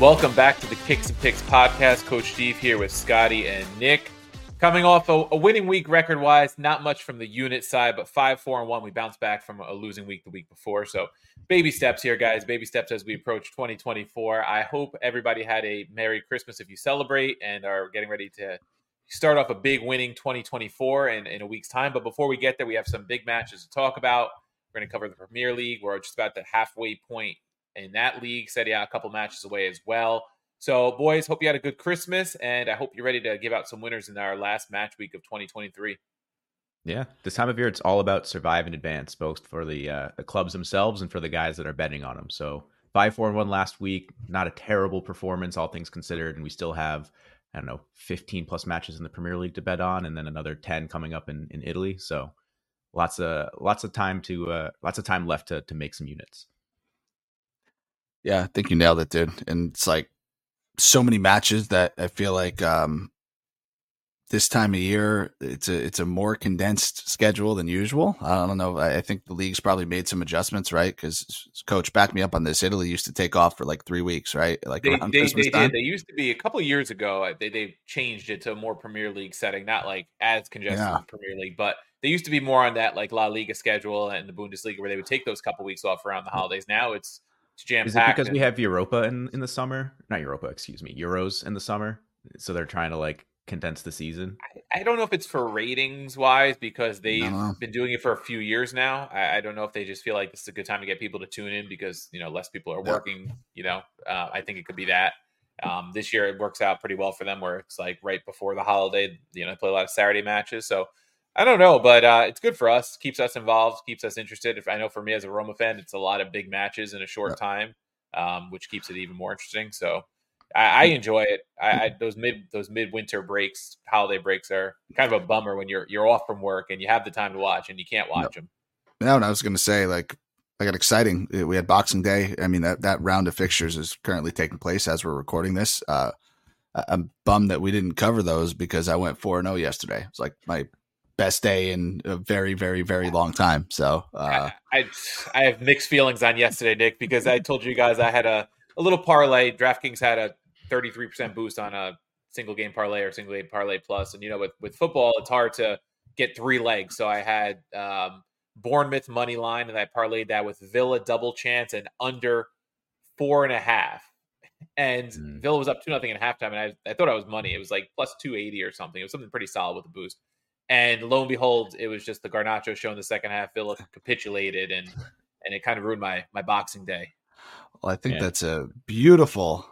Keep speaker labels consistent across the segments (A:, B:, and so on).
A: Welcome back to the Kicks and Picks podcast. Coach Steve here with Scotty and Nick. Coming off a, a winning week record wise, not much from the unit side, but five, four, and one. We bounced back from a losing week the week before. So, baby steps here, guys. Baby steps as we approach 2024. I hope everybody had a Merry Christmas if you celebrate and are getting ready to start off a big winning 2024 in, in a week's time. But before we get there, we have some big matches to talk about. We're going to cover the Premier League. We're just about the halfway point in that league. Said yeah, a couple matches away as well. So, boys, hope you had a good Christmas, and I hope you're ready to give out some winners in our last match week of 2023.
B: Yeah, this time of year, it's all about survive and advance, both for the uh, the clubs themselves and for the guys that are betting on them. So, five, four, and one last week, not a terrible performance, all things considered, and we still have I don't know 15 plus matches in the Premier League to bet on, and then another 10 coming up in in Italy. So, lots of lots of time to uh, lots of time left to to make some units.
C: Yeah, I think you nailed it, dude. And it's like so many matches that I feel like um, this time of year it's a it's a more condensed schedule than usual. I don't know. I, I think the league's probably made some adjustments, right? Because coach, back me up on this. Italy used to take off for like three weeks, right? Like
A: they, they, they did. They used to be a couple years ago. They they changed it to a more Premier League setting, not like as congested yeah. as Premier League, but they used to be more on that like La Liga schedule and the Bundesliga where they would take those couple weeks off around the holidays. Now it's jam
B: Is it because and... we have Europa in, in the summer? Not Europa, excuse me, Euros in the summer. So they're trying to like condense the season.
A: I, I don't know if it's for ratings wise because they've been doing it for a few years now. I, I, don't know if they just feel like this is a good time to get people to tune in because you know less people are working. You know, uh, I think it could be that. Um, this year it works out pretty well for them where it's like right before the holiday. You know, they play a lot of Saturday matches, so I don't know, but uh, it's good for us. Keeps us involved. Keeps us interested. If I know for me as a Roma fan, it's a lot of big matches in a short time, um, which keeps it even more interesting. So I, I enjoy it. I, I, those mid those midwinter breaks, holiday breaks are kind of a bummer when you're you're off from work and you have the time to watch and you can't watch them.
C: No, and I was going to say like I got exciting. We had Boxing Day. I mean that that round of fixtures is currently taking place as we're recording this. Uh, I'm bummed that we didn't cover those because I went four zero oh yesterday. It's like my best day in a very, very, very long time. So uh,
A: I, I, I have mixed feelings on yesterday, Nick, because I told you guys I had a, a little parlay. DraftKings had a 33% boost on a single game parlay or single game parlay plus. And you know, with with football, it's hard to get three legs. So I had um, Bournemouth money line, and I parlayed that with Villa double chance and under four and a half. And mm. Villa was up two nothing at halftime, and I, I thought I was money. It was like plus two eighty or something. It was something pretty solid with a boost. And lo and behold, it was just the Garnacho show in the second half. Villa capitulated, and and it kind of ruined my my Boxing Day.
C: Well, I think yeah. that's a beautiful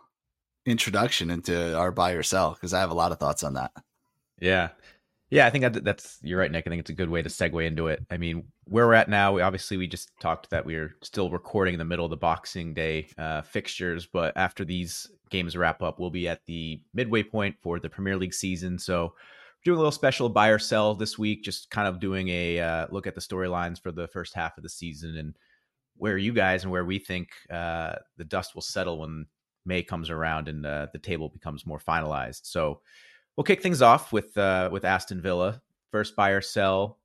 C: introduction into our buy or sell because I have a lot of thoughts on that.
B: Yeah, yeah, I think that's you're right, Nick. I think it's a good way to segue into it. I mean, where we're at now, we, obviously we just talked that we are still recording in the middle of the Boxing Day uh, fixtures, but after these games wrap up, we'll be at the midway point for the Premier League season. So doing a little special buy or sell this week, just kind of doing a uh, look at the storylines for the first half of the season and where you guys and where we think uh, the dust will settle when May comes around and uh, the table becomes more finalized. So we'll kick things off with uh, with Aston Villa. First buy or sell.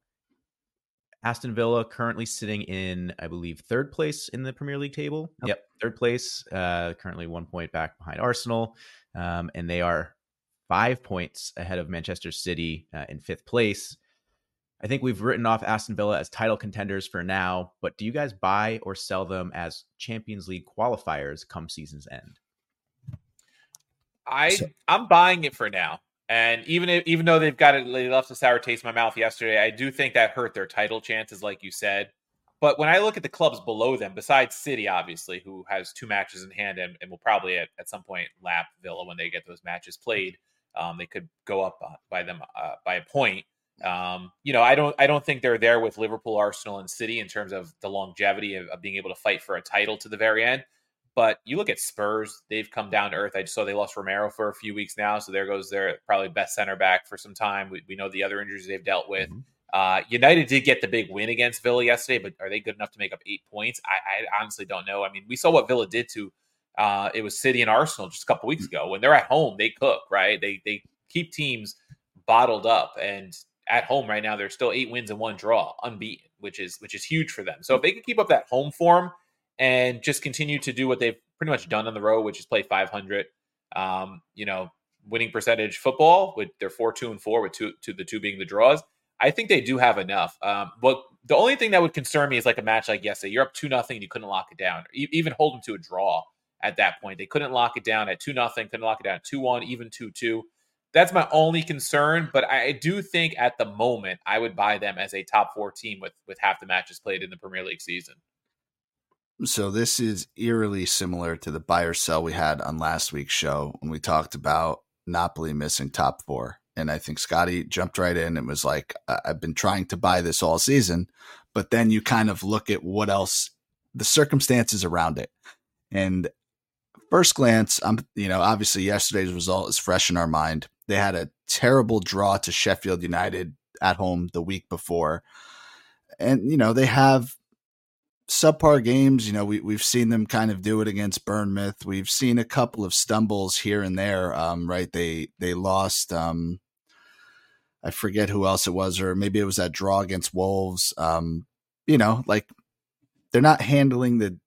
B: Aston Villa currently sitting in, I believe, third place in the Premier League table. Yep, yep third place. Uh, currently one point back behind Arsenal, um, and they are five points ahead of Manchester City uh, in fifth place. I think we've written off Aston Villa as title contenders for now, but do you guys buy or sell them as Champions League qualifiers come season's end?
A: I I'm buying it for now. And even if, even though they've got it, they left a sour taste in my mouth yesterday. I do think that hurt their title chances, like you said. But when I look at the clubs below them, besides City, obviously, who has two matches in hand and, and will probably at, at some point lap Villa when they get those matches played, um, they could go up uh, by them uh, by a point. Um, you know, I don't I don't think they're there with Liverpool, Arsenal, and City in terms of the longevity of, of being able to fight for a title to the very end. But you look at Spurs; they've come down to earth. I just saw they lost Romero for a few weeks now, so there goes their probably best center back for some time. We, we know the other injuries they've dealt with. Mm-hmm. Uh, United did get the big win against Villa yesterday, but are they good enough to make up eight points? I, I honestly don't know. I mean, we saw what Villa did to uh, it was City and Arsenal just a couple weeks ago. When they're at home, they cook, right? They they keep teams bottled up, and at home right now, they're still eight wins and one draw, unbeaten, which is which is huge for them. So if they can keep up that home form and just continue to do what they've pretty much done on the road, which is play 500. Um, you know, winning percentage football with their four, two, and four, with two, to the two being the draws. I think they do have enough. Um, but the only thing that would concern me is like a match like yesterday. You're up two nothing, you couldn't lock it down, even hold them to a draw at that point. They couldn't lock it down at two nothing, couldn't lock it down at two one, even two two. That's my only concern. But I do think at the moment I would buy them as a top four team with with half the matches played in the Premier League season.
C: So this is eerily similar to the buy or sell we had on last week's show when we talked about Napoli missing top four. And I think Scotty jumped right in and was like, I've been trying to buy this all season. But then you kind of look at what else, the circumstances around it. And first glance, I'm, you know, obviously yesterday's result is fresh in our mind. They had a terrible draw to Sheffield United at home the week before. And, you know, they have subpar games. You know, we we've seen them kind of do it against Bournemouth. We've seen a couple of stumbles here and there. Um, right? They they lost. Um, I forget who else it was, or maybe it was that draw against Wolves. Um, you know, like they're not handling the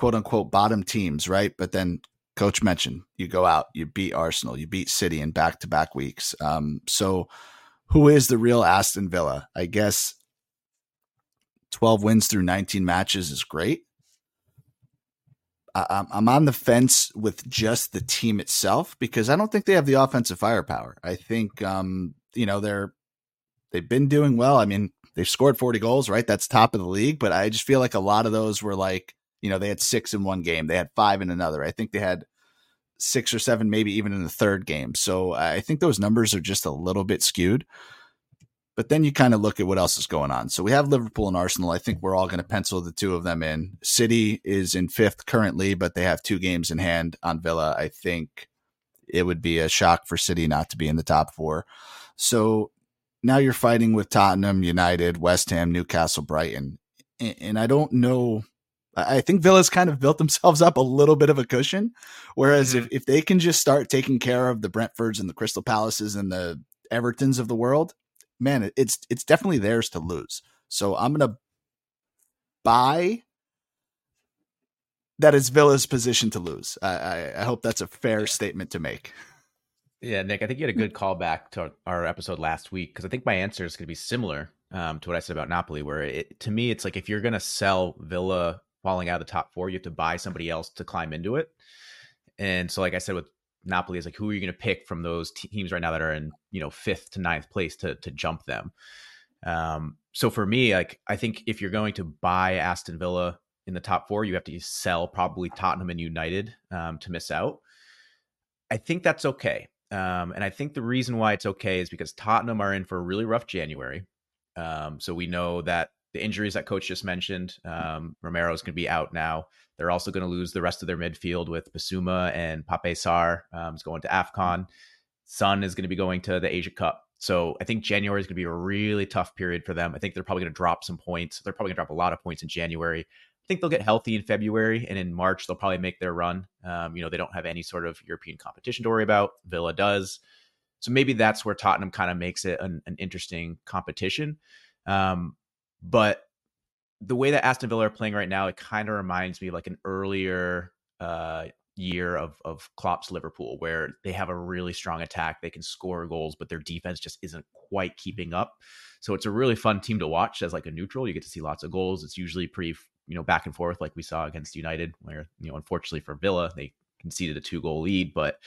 C: quote unquote bottom teams, right? But then coach mentioned you go out, you beat Arsenal, you beat City in back to back weeks. Um, so who is the real Aston Villa? I guess 12 wins through 19 matches is great. I, I'm on the fence with just the team itself because I don't think they have the offensive firepower. I think, um, you know, they're, they've been doing well. I mean, they've scored 40 goals, right? That's top of the league, but I just feel like a lot of those were like, you know, they had six in one game, they had five in another. I think they had six or seven, maybe even in the third game. So I think those numbers are just a little bit skewed. But then you kind of look at what else is going on. So we have Liverpool and Arsenal. I think we're all going to pencil the two of them in. City is in fifth currently, but they have two games in hand on Villa. I think it would be a shock for City not to be in the top four. So now you're fighting with Tottenham, United, West Ham, Newcastle, Brighton. And I don't know. I think Villa's kind of built themselves up a little bit of a cushion. Whereas mm-hmm. if, if they can just start taking care of the Brentfords and the Crystal Palaces and the Evertons of the world, man, it's it's definitely theirs to lose. So I'm gonna buy that is Villa's position to lose. I, I, I hope that's a fair statement to make.
B: Yeah, Nick, I think you had a good callback to our episode last week because I think my answer is going to be similar um, to what I said about Napoli. Where it, to me, it's like if you're going to sell Villa falling out of the top four, you have to buy somebody else to climb into it. And so, like I said with Napoli is like, who are you going to pick from those teams right now that are in you know fifth to ninth place to to jump them? Um, so for me, like I think if you're going to buy Aston Villa in the top four, you have to sell probably Tottenham and United um, to miss out. I think that's okay. Um, and I think the reason why it's okay is because Tottenham are in for a really rough January. Um, so we know that the injuries that coach just mentioned, um, Romero is going to be out now. They're also going to lose the rest of their midfield with Bissouma and Pape Sarr um, is going to AFCON. Son is going to be going to the Asia Cup. So I think January is going to be a really tough period for them. I think they're probably going to drop some points. They're probably going to drop a lot of points in January. I think they'll get healthy in February, and in March they'll probably make their run. Um, you know, they don't have any sort of European competition to worry about. Villa does, so maybe that's where Tottenham kind of makes it an, an interesting competition. Um, but the way that Aston Villa are playing right now, it kind of reminds me like an earlier uh, year of of Klopp's Liverpool, where they have a really strong attack, they can score goals, but their defense just isn't quite keeping up. So it's a really fun team to watch as like a neutral. You get to see lots of goals. It's usually pretty you know back and forth, like we saw against United, where you know unfortunately for Villa they conceded a two goal lead, but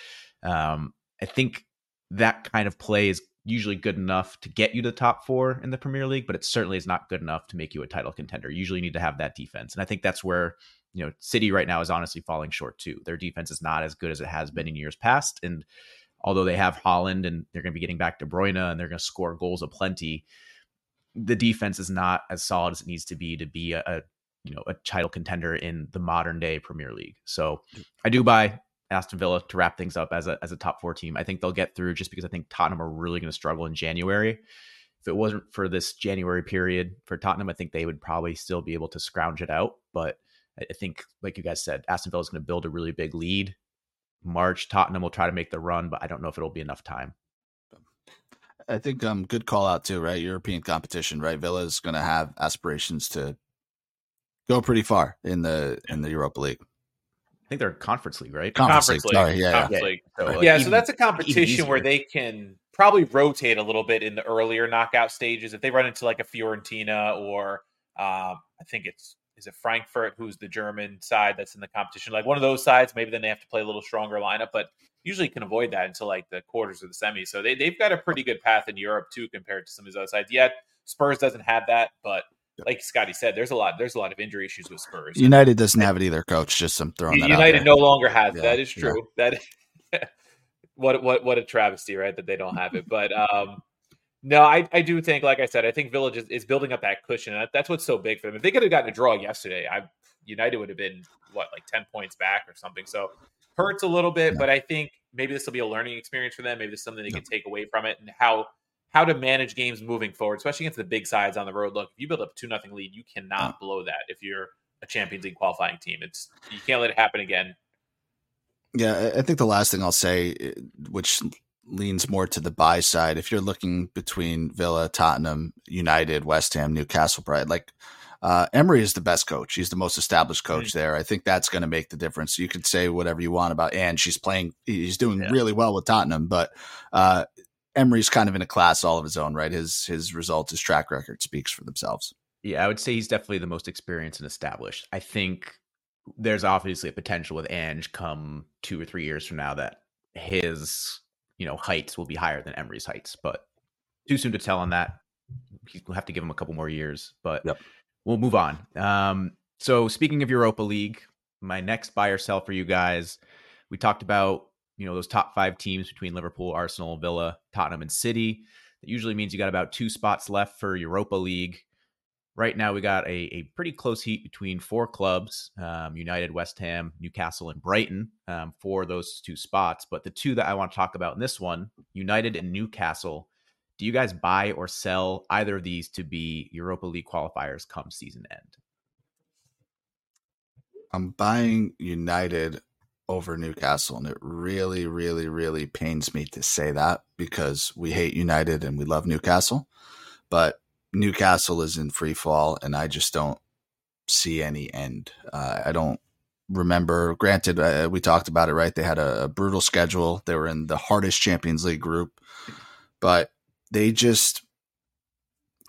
B: um, I think that kind of play is usually good enough to get you to the top four in the Premier League, but it certainly is not good enough to make you a title contender. You usually need to have that defense. And I think that's where, you know, City right now is honestly falling short too. Their defense is not as good as it has been in years past. And although they have Haaland and they're going to be getting back De Bruyne and they're going to score goals aplenty, the defense is not as solid as it needs to be to be a, a you know a title contender in the modern day Premier League. So I do buy Aston Villa to wrap things up as a as a top four team. I think they'll get through just because I think Tottenham are really going to struggle in January. If it wasn't for this January period for Tottenham, I think they would probably still be able to scrounge it out. But I think, like you guys said, Aston Villa is going to build a really big lead. March, Tottenham will try to make the run, but I don't know if it'll be enough time.
C: I think um good call out too, right? European competition, right? Villa is going to have aspirations to go pretty far in the in the Europa League.
B: Think they're conference league, right?
C: Conference, conference league. Sorry, yeah,
A: conference yeah. league. So, right. yeah, so that's a competition where they can probably rotate a little bit in the earlier knockout stages. If they run into like a Fiorentina or um, I think it's is it Frankfurt, who's the German side that's in the competition, like one of those sides, maybe then they have to play a little stronger lineup, but usually can avoid that until like the quarters or the semis. So they, they've got a pretty good path in Europe too compared to some of these other sides. Yet Spurs doesn't have that, but like Scotty said, there's a lot there's a lot of injury issues with Spurs.
C: United doesn't have it either, coach. Just some throwing that
A: United no longer has yeah, that is true. Yeah. That what what what a travesty, right? That they don't have it. But um no, I, I do think, like I said, I think Village is, is building up that cushion. That, that's what's so big for them. If they could have gotten a draw yesterday, I United would have been what like ten points back or something. So hurts a little bit, yeah. but I think maybe this will be a learning experience for them. Maybe this is something they can take away from it and how how to manage games moving forward, especially against the big sides on the road. Look, if you build up a two nothing lead, you cannot blow that if you're a Champions League qualifying team. It's you can't let it happen again.
C: Yeah, I think the last thing I'll say, eh, which leans more to the buy side, if you're looking between Villa, Tottenham, United, West Ham, Newcastle, Pride, like uh, Emery is the best coach. He's the most established coach mm-hmm. there. I think that's going to make the difference. You could say whatever you want about, and she's playing. He's doing yeah. really well with Tottenham, but uh, Emery's kind of in a class all of his own, right? His his results, his track record speaks for themselves.
B: Yeah, I would say he's definitely the most experienced and established. I think there's obviously a potential with Ange come two or three years from now that his you know heights will be higher than Emery's heights, but too soon to tell on that. We'll have to give him a couple more years, but yep. we'll move on. Um, so speaking of Europa League, my next buy or sell for you guys, we talked about you know those top five teams between Liverpool, Arsenal, Villa, Tottenham, and City. That usually means you got about two spots left for Europa League. Right now, we got a, a pretty close heat between four clubs um, United, West Ham, Newcastle, and Brighton um, for those two spots. But the two that I want to talk about in this one, United and Newcastle, do you guys buy or sell either of these to be Europa League qualifiers come season end?
C: I'm buying United over Newcastle. And it really, really, really pains me to say that because we hate United and we love Newcastle. But Newcastle is in free fall, and I just don't see any end. Uh, I don't remember. Granted, uh, we talked about it, right? They had a, a, brutal schedule. They were in the hardest Champions League group, but they just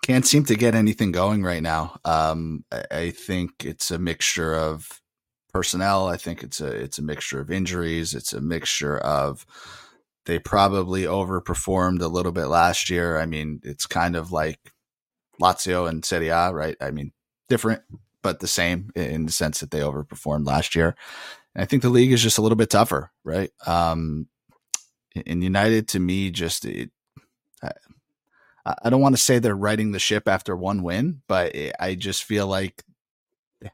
C: can't seem to get anything going right now. Um, I, I think it's a mixture of personnel. I think it's a it's a mixture of injuries. It's a mixture of they probably overperformed a little bit last year. I mean, it's kind of like Lazio and Serie A, right? I mean, different but the same in the sense that they overperformed last year. And I think the league is just a little bit tougher, right? Um, in United, to me, just it, I, I don't want to say they're riding the ship after one win, but I just feel like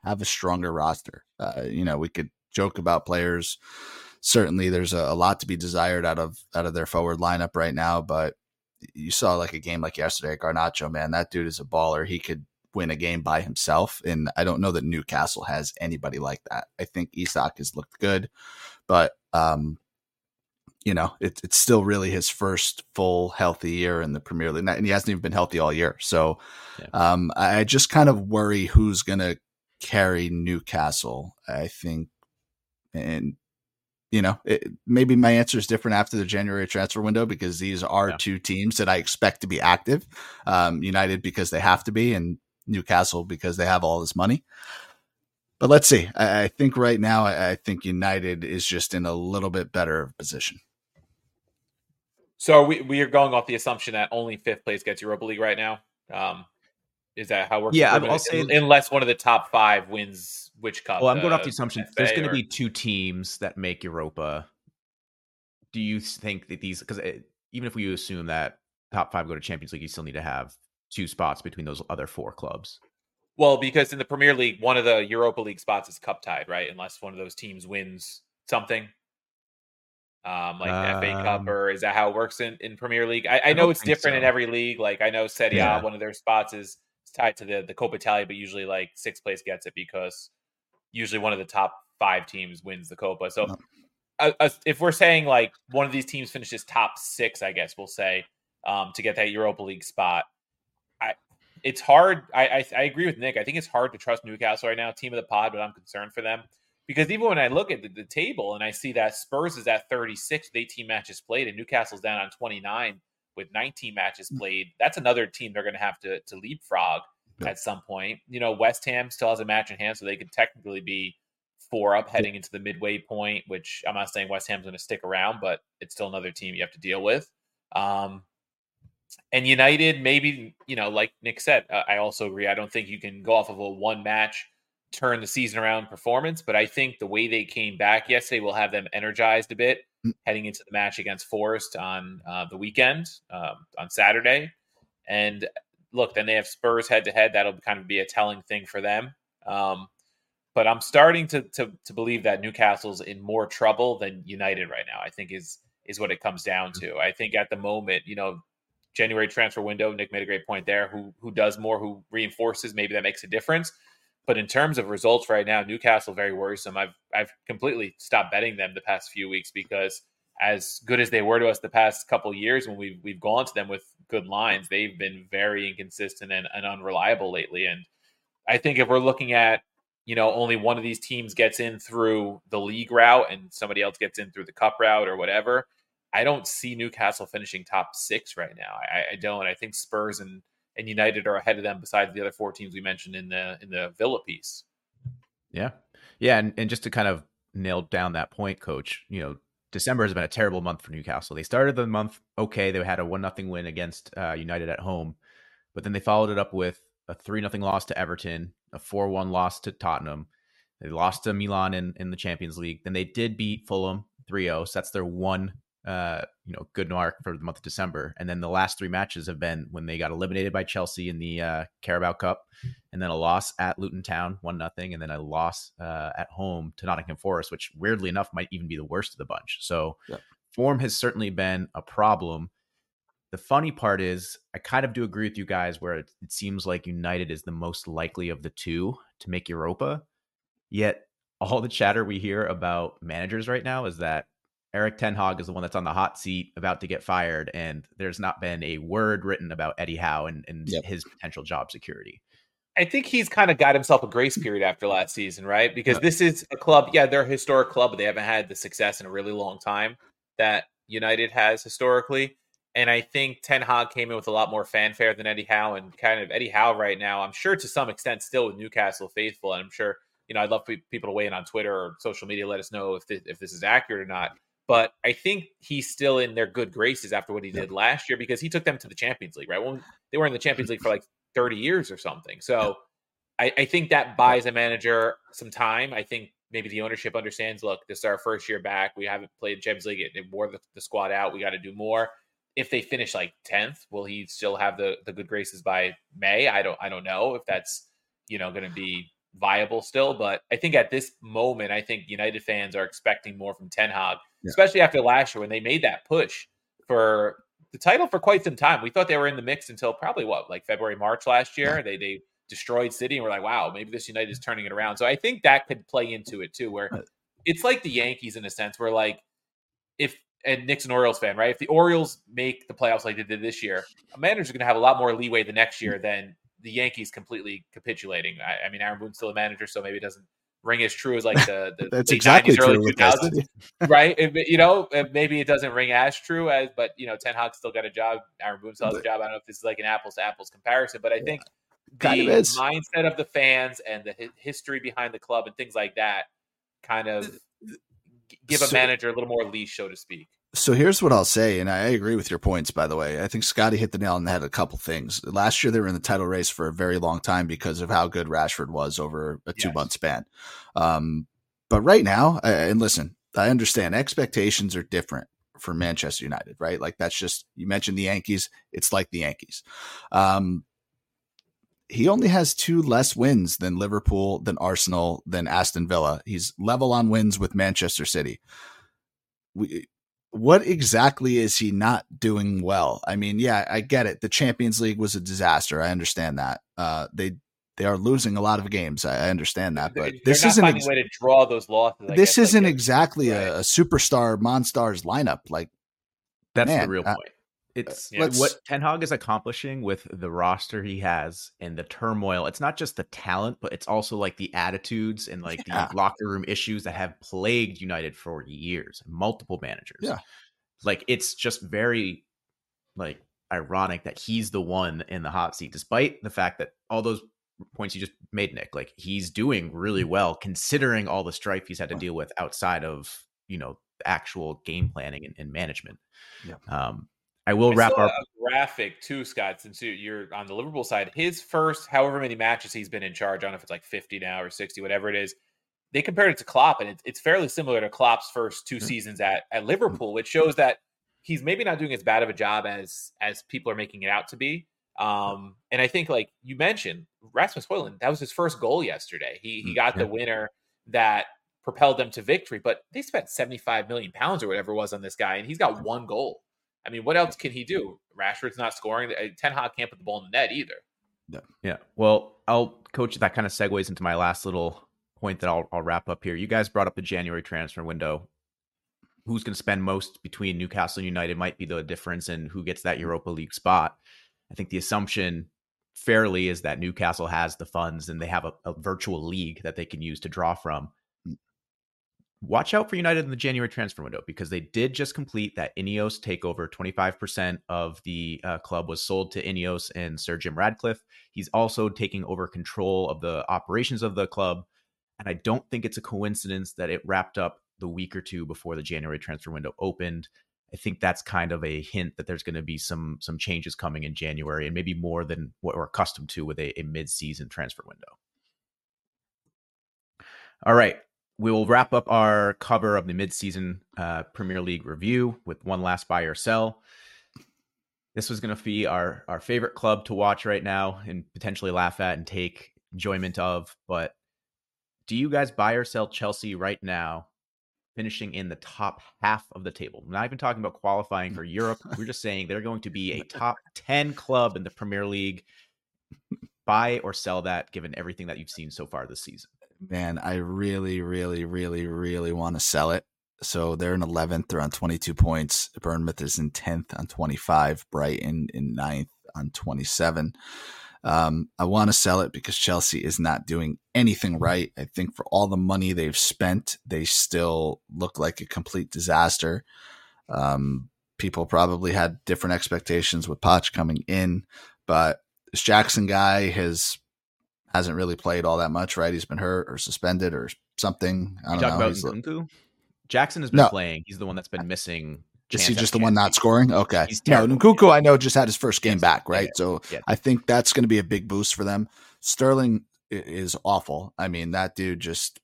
C: have a stronger roster. Uh, you know, we could joke about players. Certainly, there's a, a, lot to be desired out of out of their forward lineup right now. But you saw like a game like yesterday, Garnacho, man, that dude is a baller. He could win a game by himself, and I don't know that Newcastle has anybody like that. I think Isak has looked good, but um, you know, it, it's still really his first full healthy year in the Premier League, and he hasn't even been healthy all year. So, yeah. um, I just kind of worry who's going to carry Newcastle. I think, and you know, it, maybe my answer is different after the January transfer window because these are yeah. two teams that I expect to be active. Um, United because they have to be, and Newcastle because they have all this money. But let's see. I, I think right now, I, I, think United is just in a little bit better position.
A: So we we are going off the assumption that only fifth place gets Europa League right now. Um, is that how it works?
B: Yeah, I'll say
A: unless one of the top five wins which cup.
B: Well, I'm going off the uh, assumption FA there's going to be two teams that make Europa. Do you think that these? Because even if we assume that top five go to Champions League, you still need to have two spots between those other four clubs.
A: Well, because in the Premier League, one of the Europa League spots is cup tied, right? Unless one of those teams wins something um, like um, FA Cup, or is that how it works in, in Premier League? I, I, I know it's different so. in every league. Like I know Serie yeah. One of their spots is tied to the the Coppa Italia, but usually like sixth place gets it because usually one of the top five teams wins the Coppa. So uh, uh, if we're saying like one of these teams finishes top six, I guess we'll say um, to get that Europa League spot. I it's hard. I, I, I agree with Nick. I think it's hard to trust Newcastle right now, team of the pod, but I'm concerned for them. Because even when I look at the, the, table and I see that Spurs is at 36 with 18 matches played and Newcastle's down on 29 with 19 matches mm. played, that's another team they're going to have to to leapfrog at some point. You know, West Ham still has a match in hand, so they could technically be four up heading into the midway point, which I'm not saying West Ham's going to stick around, but it's still another team you have to deal with. Um, and United, maybe, you know, like Nick said, uh, I also agree. I don't think you can go off of a one match, turn the season around performance, but I think the way they came back yesterday will have them energized a bit mm. heading into the match against Forest on uh, the weekend, um, on Saturday. And look, then they have Spurs head to head. That'll kind of be a telling thing for them. Um, but I'm starting to, to to believe that Newcastle's in more trouble than United right now. I think is is what it comes down mm. to. I think at the moment, you know, January transfer window, Nick made a great point there. Who who does more, who reinforces, maybe that makes a difference. But in terms of results right now, Newcastle very worrisome. I've I've completely stopped betting them the past few weeks because as good as they were to us the past couple years when we've we've gone to them with good lines, they've been very inconsistent and, and unreliable lately. And I think if we're looking at you know only one of these teams gets in through the league route and somebody else gets in through the cup route or whatever, I don't see Newcastle finishing top six right now. I, I don't. I think Spurs and and United are ahead of them. Besides the other four teams we mentioned in the in the Villa piece.
B: Yeah, yeah, and and just to kind of nail down that point, Coach. You know, December has been a terrible month for Newcastle. They started the month okay. They had a one nothing win against uh, United at home, but then they followed it up with a three nothing loss to Everton, a four one loss to Tottenham. They lost to Milan in, in the Champions League. Then they did beat Fulham 3-0. So that's their one uh, you know, good mark for the month of December. And then the last three matches have been when they got eliminated by Chelsea in the uh, Carabao Cup, and then a loss at Luton Town, one nothing, and then a loss uh, at home to Nottingham Forest, which weirdly enough might even be the worst of the bunch. So yeah. form has certainly been a problem. The funny part is, I kind of do agree with you guys where it, it seems like United is the most likely of the two to make Europa. Yet all the chatter we hear about managers right now is that Erik Ten Hag is the one that's on the hot seat, about to get fired, and there's not been a word written about Eddie Howe and, and yep. his potential job security.
A: I think he's kind of got himself a grace period after last season, right? Because yep. this is a club, yeah, they're a historic club, but they haven't had the success in a really long time that United has historically. And I think Ten Hag came in with a lot more fanfare than Eddie Howe, and kind of Eddie Howe right now, I'm sure to some extent still with Newcastle faithful, and I'm sure you know I'd love for people to weigh in on Twitter or social media, let us know if this, if this is accurate or not but I think he's still in their good graces after what he did last year because he took them to the Champions League, right? When they were in the Champions League for like 30 years or something. So I, I, think that buys a manager some time. I think maybe the ownership understands, look, this is our first year back. We haven't played Champions League. It, it wore the, the squad out. We got to do more. If they finish like 10th, will he still have the, the good graces by May? I don't I don't know if that's you know going to be viable still. But I think at this moment, I think United fans are expecting more from Ten Hag yeah. especially after last year when they made that push for the title for quite some time. We thought they were in the mix until probably what, like February, March last year. Yeah. They they destroyed City, and we're like, wow, maybe this United is turning it around. So I think that could play into it too, where it's like the Yankees in a sense, where like if and Nick's an Orioles fan, right? If the Orioles make the playoffs like they did this year, a manager's going to have a lot more leeway the next mm. year than the Yankees completely capitulating. I, I mean, Aaron Boone's still a manager, so maybe it doesn't ring as true as like the, the
C: that's exactly 90s, true 2000s,
A: right? It, you know, maybe it doesn't ring as true as, but you know, Ten Hag still got a job. Aaron Boone still has a job. I don't know if this is like an apples to apples comparison, but I think yeah, the of mindset of the fans and the history behind the club and things like that kind of give a so, manager a little more leash, so to speak.
C: So here's what I'll say, and I agree with your points, by the way. I think Scotty hit the nail on the head a couple things. Last year, they were in the title race for a very long time because of how good Rashford was over a two yes. month span. Um, but right now, and listen, I understand expectations are different for Manchester United, right? Like that's just, you mentioned the Yankees. It's like the Yankees. Um, he only has two less wins than Liverpool, than Arsenal, than Aston Villa. He's level on wins with Manchester City. We, what exactly is he not doing well? I mean, yeah, I get it. The Champions League was a disaster. I understand that. Uh, they they are losing a lot of games. I, I understand that, but They're this isn't
A: ex- way to draw those losses.
C: I this guess, isn't like exactly right. a, a, superstar Monstars lineup. Like
B: that's man, the real point. It's uh, what Ten Hag is accomplishing with the roster he has and the turmoil. It's not just the talent, but it's also like the attitudes and like yeah. the locker room issues that have plagued United for years. Multiple managers.
C: Yeah,
B: like it's just very like ironic that he's the one in the hot seat, despite the fact that all those points you just made, Nick. Like he's doing really mm-hmm. well considering all the strife he's had to deal with outside of you know actual game planning and, and management.
C: Yeah.
B: Um, I will I wrap
A: up graphic too, Scott. Since you're on the Liverpool side, his first however many matches he's been in charge. I don't know if it's like 50 now or 60, whatever it is. They compared it to Klopp, and it's, it's fairly similar to Klopp's first 2 mm-hmm. seasons at at Liverpool, which shows that he's maybe not doing as bad of a job as as people are making it out to be. Um, and I think, like you mentioned, Rasmus Højlund, that was his first goal yesterday. He he got the winner that propelled them to victory, but they spent 75 million pounds or whatever it was on this guy, and he's got one goal. I mean, what else can he do? Rashford's not scoring. Uh, Ten Hag can't put the ball in the net either.
B: Yeah. Yeah. Well, I'll coach that kind of segues into my last little point that I'll, I'll wrap up here. You guys brought up the January transfer window. Who's going to spend most between Newcastle and United might be the difference in who gets that Europa League spot. I think the assumption fairly is that Newcastle has the funds and they have a, a virtual league that they can use to draw from watch out for United in the January transfer window because they did just complete that Ineos takeover. 25% of the uh, club was sold to Ineos and Sir Jim Ratcliffe. He's also taking over control of the operations of the club. And I don't think it's a coincidence that it wrapped up the week or two before the January transfer window opened. I think that's kind of a hint that there's going to be some some changes coming in January and maybe more than what we're accustomed to with a, a mid-season transfer window. All right, we will wrap up our cover of the midseason uh, Premier League review with one last buy or sell. This was going to be our our favorite club to watch right now and potentially laugh at and take enjoyment of. But do you guys buy or sell Chelsea right now, finishing in the top half of the table? Not even talking about qualifying for Europe. We're just saying they're going to be a top ten club in the Premier League. Buy or sell that, given everything that you've seen so far this season
C: man, I really, really, really, really want to sell it. So they're in 11th. They're on 22 points. Bournemouth is in 10th on 25. Brighton in 9th on 27. Um, I want to sell it because Chelsea is not doing anything right. I think for all the money they've spent, they still look like a complete disaster. Um, people probably had different expectations with Poch coming in, but this Jackson guy has hasn't really played all that much, right? He's been hurt or suspended or something. I don't know. About?
B: Jackson has been no. playing. He's the one that's been missing.
C: Is he just the one not scoring? Okay. No, Nkunku, I know, just had his first game yes. back, right? Yeah. So yeah. I think that's going to be a big boost for them. Sterling is awful. I mean, that dude just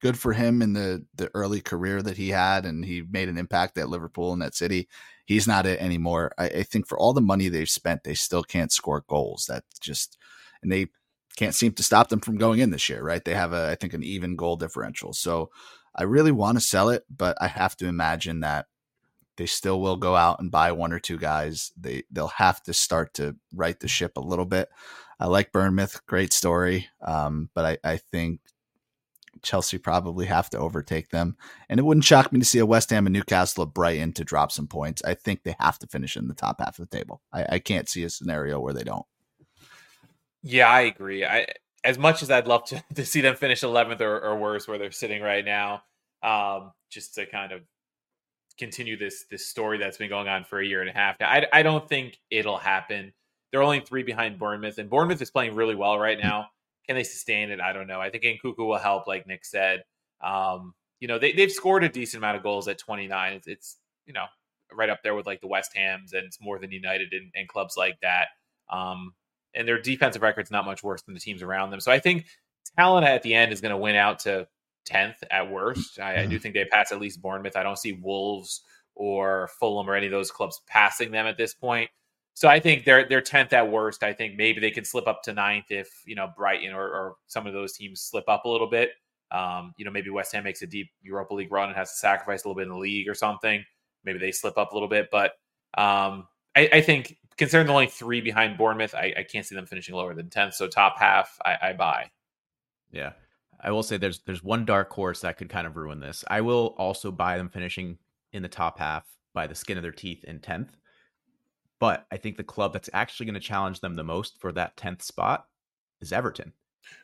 C: good for him in the the early career that he had, and he made an impact at Liverpool and that City. He's not it anymore. I, I think for all the money they've spent, they still can't score goals. That just and they can't seem to stop them from going in this year, right? They have a, I think, an even goal differential. So I really want to sell it, but I have to imagine that they still will go out and buy one or two guys. They they'll have to start to right the ship a little bit. I like Bournemouth, great story, um, but I, I think Chelsea probably have to overtake them. And it wouldn't shock me to see a West Ham and Newcastle Brighton to drop some points. I think they have to finish in the top half of the table. I, I can't see a scenario where they don't.
A: Yeah, I agree. I as much as I'd love to, to see them finish 11th or, or worse where they're sitting right now, um, just to kind of continue this this story that's been going on for a year and a half. I, I don't think it'll happen. They're only three behind Bournemouth, and Bournemouth is playing really well right now. Can they sustain it? I don't know. I think Nkunku will help, like Nick said. Um, you know, they, they've scored a decent amount of goals at 29. It's, it's, you know, right up there with like the West Hams, and it's more than United and, and clubs like that. Um, and their defensive record's not much worse than the teams around them. So I think talent at the end is going to win out to 10th at worst. I, mm-hmm. I, do mm-hmm. think they pass at least Bournemouth. I don't see Wolves or Fulham or any of those clubs passing them at this point. So I think they're they're 10th at worst. I think maybe they could slip up to ninth if, you know, Brighton or, or some of those teams slip up a little bit. Um, you know, maybe West Ham makes a deep Europa League run and has to sacrifice a little bit in the league or something. Maybe they slip up a little bit. But um, I, I think considering they're only three behind Bournemouth, I, I can't see them finishing lower than 10th. So top half, I, I buy.
B: Yeah. I will say there's there's one dark horse that could kind of ruin this. I will also buy them finishing in the top half by the skin of their teeth in 10th. But I think the club that's actually going to challenge them the most for that tenth spot is Everton.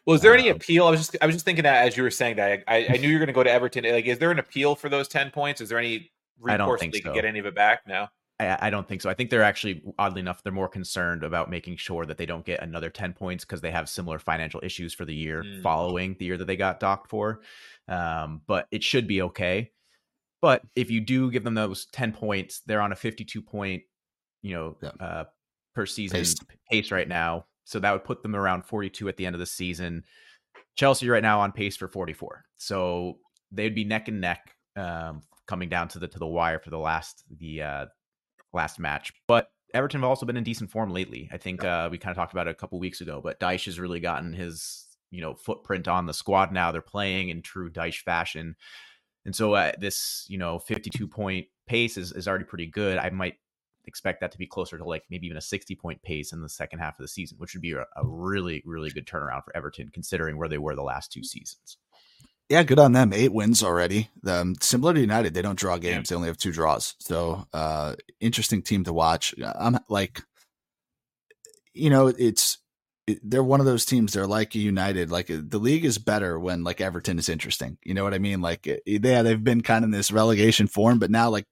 A: Well, is there any um, appeal? I was just I was just thinking that as you were saying that I, I knew you were going to go to Everton. Like, is there an appeal for those ten points? Is there any recourse they so. could get any of it back? No.
B: I, I, don't think so. I think they're actually, oddly enough, they're more concerned about making sure that they don't get another 10 points because they have similar financial issues for the year mm. following the year that they got docked for. Um, but it should be okay. But if you do give them those 10 points, they're on a 52 point, you know, yeah. uh, per season pace. pace right now. So that would put them around 42 at the end of the season. Chelsea right now on pace for 44. So they'd be neck and neck um, coming down to the to the wire for the last the uh, last match. But Everton have also been in decent form lately. I think uh, we kind of talked about it a couple weeks ago, but Dyche has really gotten his you know footprint on the squad now. They're playing in true Dyche fashion, and so uh, this you know 52 point pace is is already pretty good. I might expect that to be closer to like maybe even a 60 point pace in the second half of the season, which would be a, a really really good turnaround for Everton considering where they were the last two seasons.
C: Yeah, good on them. Eight wins already. Um, similar to United, they don't draw games; they only have two draws. So, uh, interesting team to watch. I'm like, you know, it's it, they're one of those teams. They're like United. Like the league is better when like Everton is interesting. You know what I mean? Like, yeah, they've been kind of in this relegation form, but now like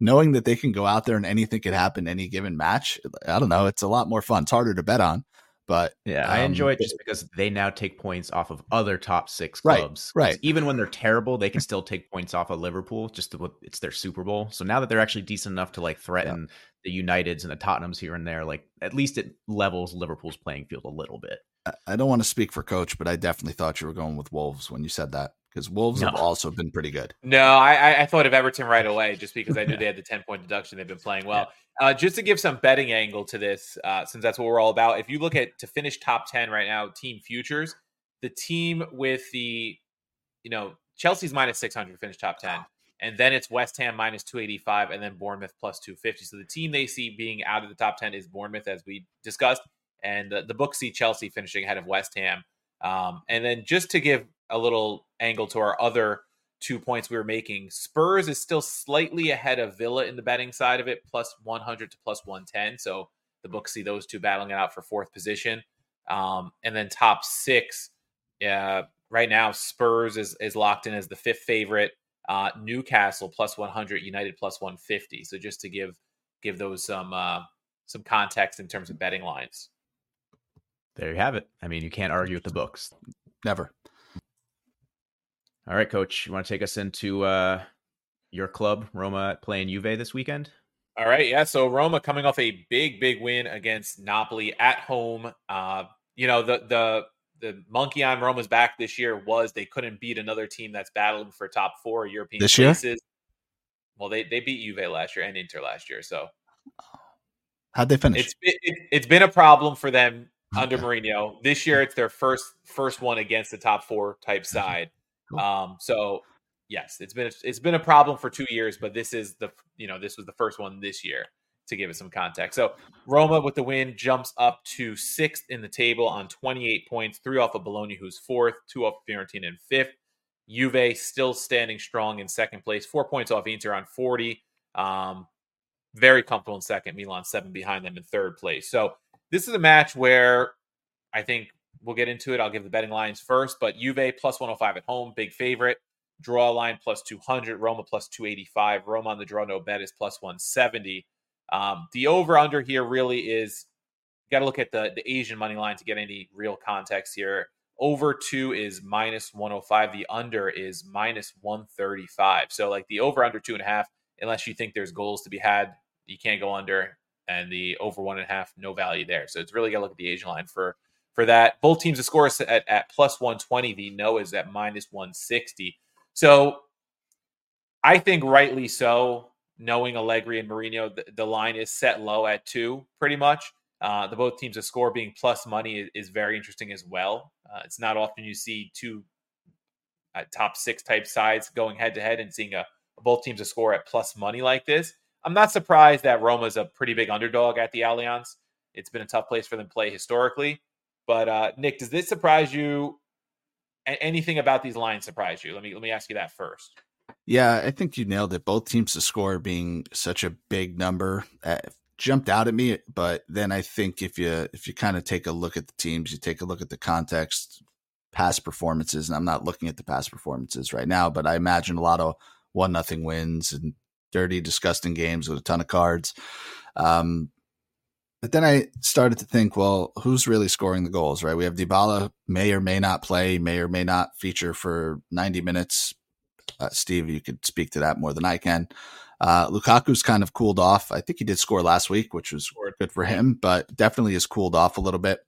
C: knowing that they can go out there and anything could happen any given match. I don't know. It's a lot more fun. It's harder to bet on. But
B: yeah, um, I enjoy it just because they now take points off of other top six clubs.
C: Right. right.
B: Even when they're terrible, they can still take points off of Liverpool. Just to, it's their Super Bowl. So now that they're actually decent enough to like threaten yeah. the Uniteds and the Tottenhams here and there, like at least it levels Liverpool's playing field a little bit.
C: I don't want to speak for coach, but I definitely thought you were going with Wolves when you said that because Wolves no. have also been pretty good.
A: No, I, I thought of Everton right away just because I knew they had the 10 point deduction. They've been playing well. Uh, just to give some betting angle to this, uh, since that's what we're all about. If you look at to finish top ten right now, team futures, the team with the, you know, Chelsea's minus six hundred finish top ten, and then it's West Ham minus two eighty five, and then Bournemouth plus two fifty. So the team they see being out of the top ten is Bournemouth, as we discussed, and the, the book see Chelsea finishing ahead of West Ham. Um, and then just to give a little angle to our other two points we were making. Spurs is still slightly ahead of Villa in the betting side of it, plus 100 to plus 110. So the books see those two battling it out for fourth position. Um, and then top six, uh, right now, Spurs is, is locked in as the fifth favorite. Uh, Newcastle plus 100, United plus 150. So just to give give those some uh, some context in terms of betting lines.
B: There you have it. I mean, you can't argue with the books.
C: Never.
B: All right, coach, you want to take us into uh, your club, Roma, playing Juve this weekend?
A: All right, yeah. So Roma coming off a big, big win against Napoli at home. Uh, you know, the the the monkey on Roma's back this year was they couldn't beat another team that's battling for top four European this places. Year? Well, they they beat Juve last year and Inter last year. So
C: how'd they finish?
A: It's it, has it, been a problem for them under Mourinho. This year, it's their first first one against the top four type side. Um, so yes, it's been it's been a problem for two years, but this is the you know this was the first one this year to give it some context. So Roma with the win jumps up to sixth in the table on 28 points, three off of Bologna, who's fourth, two off of Fiorentina and fifth. Juve still standing strong in second place, four points off Inter on 40. Um, very comfortable in second. Milan seven behind them in third place. So this is a match where I think We'll get into it. I'll give the betting lines first, but Juve plus 105 at home, big favorite. Draw line plus 200, Roma plus 285. Roma on the draw, no bet is plus 170. Um, the over under here really is you got to look at the, the Asian money line to get any real context here. Over two is minus 105. The under is minus 135. So, like the over under two and a half, unless you think there's goals to be had, you can't go under. And the over one and a half, no value there. So, it's really got to look at the Asian line for for that. Both teams, the score is at, at plus 120. The no is at minus 160. So I think rightly so, knowing Allegri and Mourinho, the, the line is set low at two pretty much. Uh, the both teams, a score being plus money is, is very interesting as well. Uh, it's not often you see two uh, top six type sides going head to head and seeing a, both teams a score at plus money like this. I'm not surprised that Roma's a pretty big underdog at the Allianz. It's been a tough place for them to play historically. But uh, Nick, does this surprise you? Anything about these lines surprise you? Let me let me ask you that first.
C: Yeah, I think you nailed it. Both teams to score being such a big number. Uh, jumped out at me, but then I think if you if you kind of take a look at the teams, you take a look at the context, past performances, and I'm not looking at the past performances right now, but I imagine a lot of one nothing wins and dirty, disgusting games with a ton of cards. Um, but then I started to think, well, who's really scoring the goals, right? We have Dybala may or may not play, may or may not feature for 90 minutes. Uh, Steve, you could speak to that more than I can. Uh, Lukaku's kind of cooled off. I think he did score last week, which was good for him, but definitely has cooled off a little bit.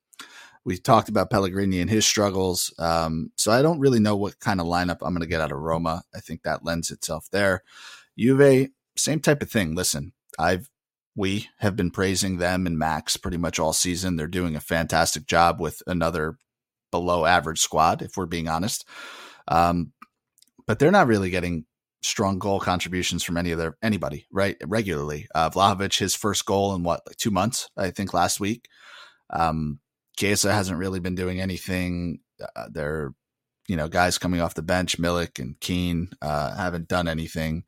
C: We talked about Pellegrini and his struggles. Um, so I don't really know what kind of lineup I'm going to get out of Roma. I think that lends itself there. Juve, same type of thing. Listen, I've we have been praising them and Max pretty much all season. They're doing a fantastic job with another below average squad, if we're being honest. Um, but they're not really getting strong goal contributions from any of their anybody right regularly. Uh, Vlahovic, his first goal in what like two months, I think last week. Um, hasn't really been doing anything. Uh, they're, you know, guys coming off the bench, Milik and Kean, uh, haven't done anything.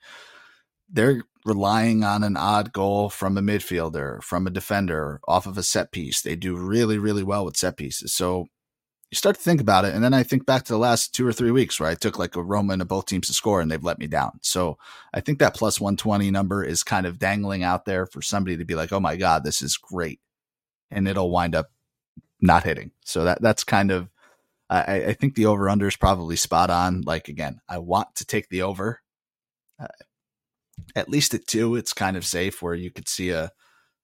C: They're relying on an odd goal from a midfielder, from a defender, off of a set piece. They do really, really well with set pieces. So you start to think about it. And then I think back to the last two or three weeks where I took like a Roma and both teams to score and they've let me down. So I think that plus 120 number is kind of dangling out there for somebody to be like, oh my God, this is great. And it'll wind up not hitting. So that that's kind of I, I think the over under is probably spot on. Like again, I want to take the over. Uh, at least at two, it's kind of safe where you could see a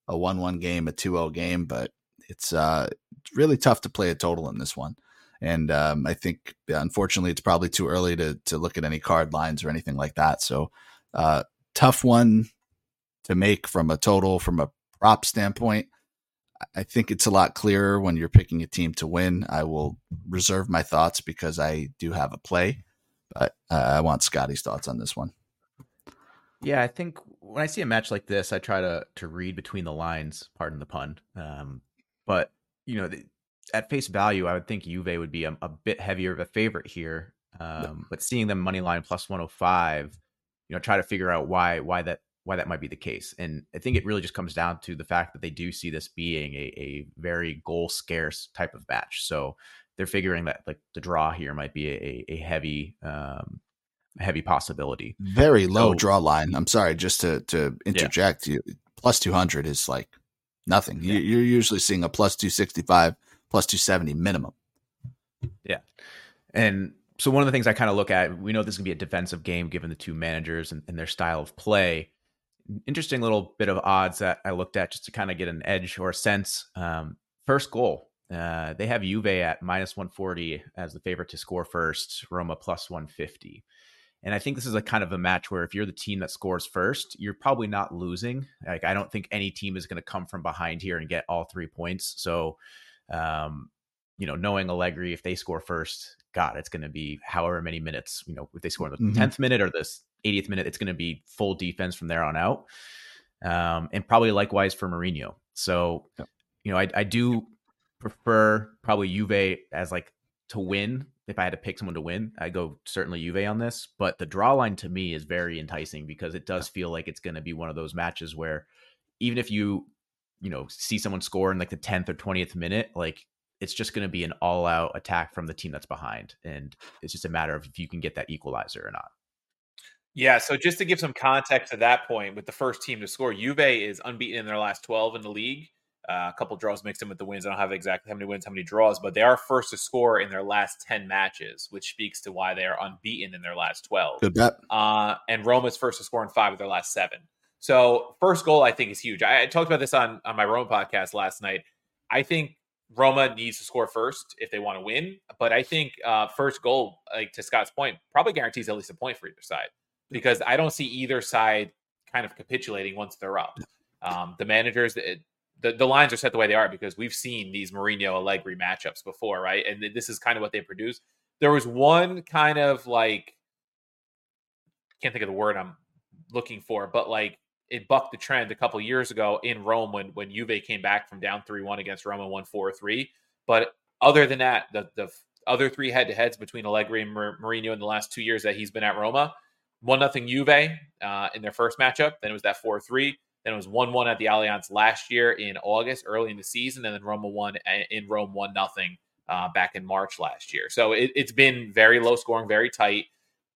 C: a one one game, a 2-0 game, but it's uh really tough to play a total in this one. And um, I think unfortunately it's probably too early to to look at any card lines or anything like that. So uh tough one to make from a total from a prop standpoint. I think it's a lot clearer when you're picking a team to win. I will reserve my thoughts because I do have a play, but uh, I want Scotty's thoughts on this one.
B: Yeah, I think when I see a match like this, I try to to read between the lines. Pardon the pun. Um, but you know, the, at face value, I would think Juve would be a, a bit heavier of a favorite here. Um, but seeing them money line plus one hundred oh five, you know, try to figure out why why that why that might be the case. And I think it really just comes down to the fact that they do see this being a, a very goal scarce type of match. So they're figuring that like the draw here might be a, a heavy um, heavy possibility.
C: Very low so, draw line. I'm sorry, just to to interject. Yeah. You, plus 200 is like nothing. Yeah. You're usually seeing a plus 265, plus 270 minimum.
B: Yeah, and so one of the things I kind of look at, we know this is gonna be a defensive game given the two managers and, and their style of play interesting little bit of odds that I looked at just to kind of get an edge or a sense. Um, first goal, uh, they have Juve at minus 140 as the favorite to score first, Roma plus 150. And I think this is a kind of a match where if you're the team that scores first, you're probably not losing. Like I don't think any team is going to come from behind here and get all three points. So, um, you know, knowing Allegri, if they score first, God, it's going to be however many minutes. You know, if they score in the mm-hmm. 10th minute or this 80th minute, it's going to be full defense from there on out. Um, and probably likewise for Mourinho. So, you know, I, I do prefer probably Juve as like to win. If I had to pick someone to win, I go certainly Juve on this. But the draw line to me is very enticing because it does feel like it's going to be one of those matches where even if you, you know, see someone score in like the 10th or 20th minute, like it's just going to be an all out attack from the team that's behind. And it's just a matter of if you can get that equalizer or not.
A: Yeah, so just to give some context to that point, with the first team to score, Juve is unbeaten in their last 12 in the league. Uh, a couple draws mixed in with the wins. I don't have exactly how many wins, how many draws, but they are first to score in their last 10 matches, which speaks to why they are unbeaten in their last 12.
C: Good bet.
A: Uh, and Roma's first to score in five of their last seven. So, first goal, I think, is huge. I, I talked about this on, on my Roma podcast last night. I think Roma needs to score first if they want to win. But I think uh, first goal, like to Scott's point, probably guarantees at least a point for either side because I don't see either side kind of capitulating once they're up. Um, the managers, the, the, lines are set the way they are because we've seen these Mourinho Allegri matchups before, right? And this is kind of what they produce. There was one kind of like, can't think of the word I'm looking for, but like it bucked the trend a couple years ago in Rome when when Juve came back from down three one against Roma one four three. But other than that, the the other three head to heads between Allegri and Mourinho in the last two years that he's been at Roma, one nothing Juve uh, in their first matchup. Then it was that four three. Then it was one one at the Allianz last year in August, early in the season, and then Roma won uh, in Rome one nothing uh, back in March last year. So it, it's been very low scoring, very tight.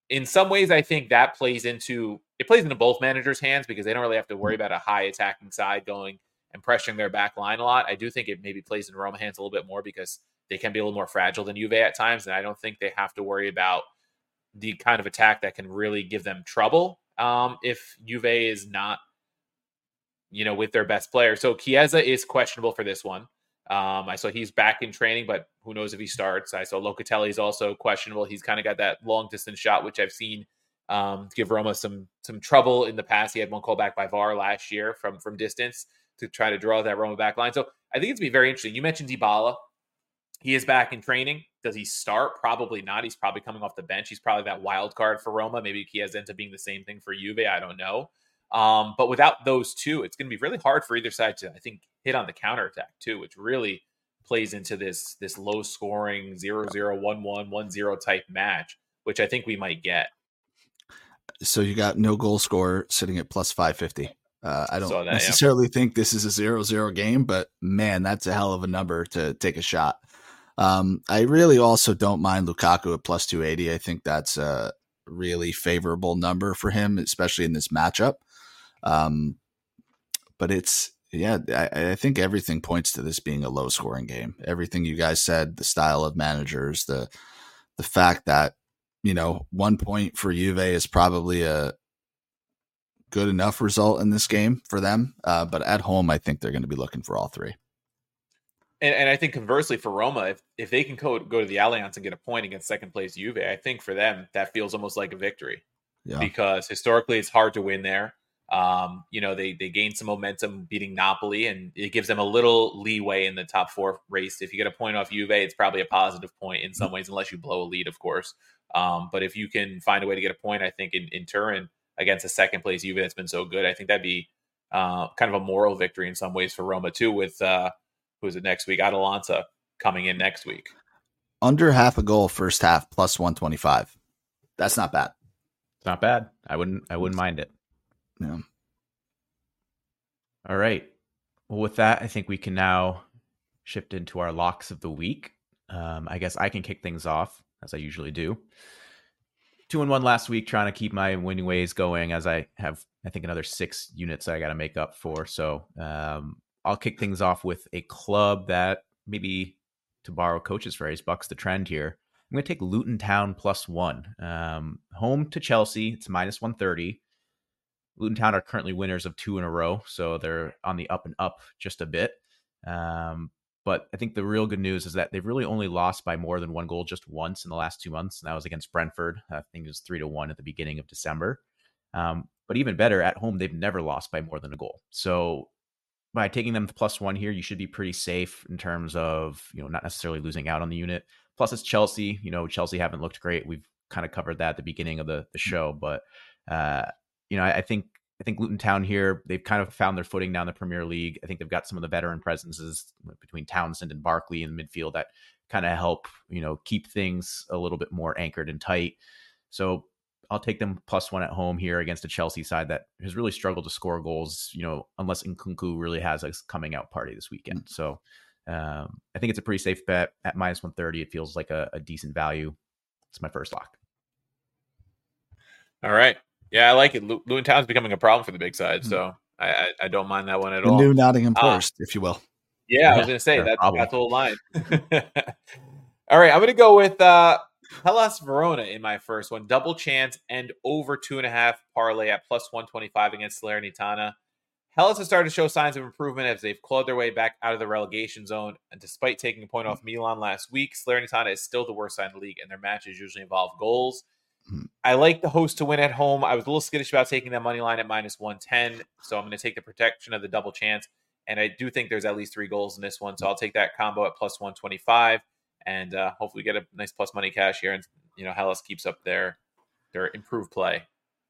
A: In some ways, I think that plays into it plays into both managers' hands because they don't really have to worry about a high attacking side going and pressuring their back line a lot. I do think it maybe plays in Roma hands a little bit more because they can be a little more fragile than Juve at times, and I don't think they have to worry about the kind of attack that can really give them trouble um, if Juve is not, you know, with their best player. So Chiesa is questionable for this one. Um, I saw he's back in training, but who knows if he starts. I saw Locatelli is also questionable. He's kind of got that long distance shot, which I've seen um, give Roma some some trouble in the past. He had one call back by VAR last year from from distance to try to draw that Roma back line. So I think it's be very interesting. You mentioned Dybala. He is back in training. Does he start? Probably not. He's probably coming off the bench. He's probably that wild card for Roma. Maybe has ends up being the same thing for Juve. I don't know. Um, but without those two, it's going to be really hard for either side to, I think, hit on the counter attack too, which really plays into this this low scoring 0 0 1 1 1 0 type match, which I think we might get.
C: So you got no goal scorer sitting at plus 550. Uh, I don't that, necessarily yeah. think this is a 0 0 game, but man, that's a hell of a number to take a shot. Um, I really also don't mind Lukaku at plus 280. I think that's a really favorable number for him, especially in this matchup. Um, but it's, yeah, I, I, think everything points to this being a low scoring game. Everything you guys said, the style of managers, the, the fact that, you know, one point for Juve is probably a good enough result in this game for them. Uh, but at home, I think they're going to be looking for all three.
A: And, and, I think conversely for Roma, if, if they can go, go to the Allianz and get a point against second place Juve, I think for them that feels almost like a victory. Yeah. Because historically it's hard to win there. Um, you know, they they gained some momentum beating Napoli, and it gives them a little leeway in the top four race. If you get a point off Juve, it's probably a positive point in some ways, unless you blow a lead, of course. Um, but if you can find a way to get a point, I think in, in Turin against a second place Juve that's been so good, I think that'd be uh, kind of a moral victory in some ways for Roma too. With uh, who's it next week? Atalanta coming in next week.
C: Under half a goal first half plus 125. That's not bad.
B: It's not bad. I wouldn't I wouldn't mind it.
C: Yeah.
B: All right. Well, with that, I think we can now shift into our locks of the week. Um, I guess I can kick things off as I usually do. Two and one last week, trying to keep my winning ways going as I have, I think, another six units I got to make up for. So um, I'll kick things off with a club that maybe, to borrow coach's phrase, bucks the trend here. I'm going to take Luton Town plus one. Um, home to Chelsea, it's minus 130. Luton Town are currently winners of two in a row, so they're on the up and up just a bit. Um, but I think the real good news is that they've really only lost by more than one goal just once in the last two months, and that was against Brentford. I think it was three to one at the beginning of December. Um, but even better, at home they've never lost by more than a goal. So by taking them plus one here, you should be pretty safe in terms of you know not necessarily losing out on the unit. Plus, it's Chelsea. You know, Chelsea haven't looked great. We've kind of covered that at the beginning of the the mm. show, but uh, you know, I, I think I think Luton Town here, they've kind of found their footing now in the Premier League. I think they've got some of the veteran presences between Townsend and Barkley in the midfield that kind of help, you know, keep things a little bit more anchored and tight. So I'll take them plus one at home here against a Chelsea side that has really struggled to score goals, you know, unless Nkunku really has a coming out party this weekend. Mm-hmm. So um, I think it's a pretty safe bet at minus 130. It feels like a, a decent value. It's my first lock.
A: All right. Yeah, I like it. Luton Town's becoming a problem for the big side. Mm-hmm. So I, I, I, don't mind that one at
C: the
A: all.
C: New Nottingham Forest, uh, if you will.
A: Yeah, yeah, I was going to say that's, that's the whole line. all right. I'm going to go with uh, Hellas Verona in my first one. Double chance and over two and a half parlay at plus 125 against Salernitana. Hellas has started to show signs of improvement as they've clawed their way back out of the relegation zone. And despite taking a point off Milan last week, Salernitana is still the worst side in the league, and their matches usually involve goals. I like the host to win at home. I was a little skittish about taking that money line at minus 110, so I'm going to take the protection of the double chance. And I do think there's at least three goals in this one, so I'll take that combo at plus 125 and uh, hopefully get a nice plus money cash here. And you know, Hellas keeps up their their improved play.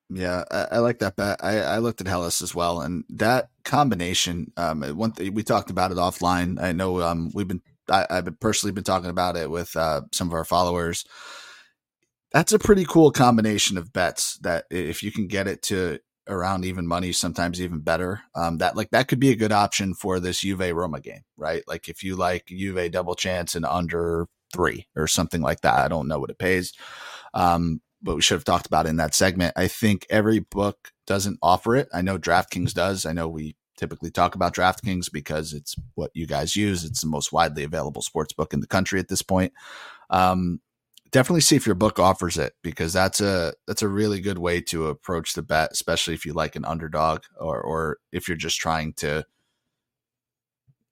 C: Yeah, I, I like that bet. I, I, looked at Hellas as well, and that combination. Um, one thing we talked about it offline. I know um, we've been I, have personally been talking about it with uh, some of our followers. That's a pretty cool combination of bets. That if you can get it to around even money, sometimes even better. Um, that like that could be a good option for this Juve Roma game, right? Like if you like Juve double chance and under three or something like that. I don't know what it pays. Um, but we should have talked about in that segment. I think every book doesn't offer it. I know DraftKings does. I know we typically talk about DraftKings because it's what you guys use. It's the most widely available sports book in the country at this point. Um, definitely see if your book offers it because that's a that's a really good way to approach the bet, especially if you like an underdog or or if you're just trying to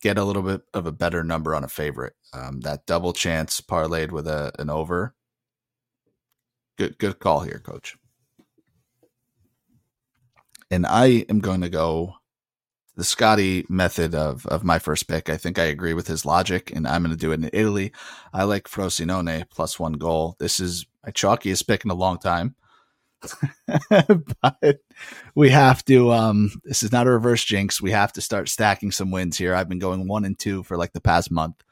C: get a little bit of a better number on a favorite. Um, that double chance parlayed with a an over. Good good call here, coach. And I am going to go the Scotty method of of my first pick. I think I agree with his logic, and I'm going to do it in Italy. I like Frosinone plus one goal. This is my chalkiest pick in a long time. but we have to um this is not a reverse jinx. We have to start stacking some wins here. I've been going one and two for like the past month.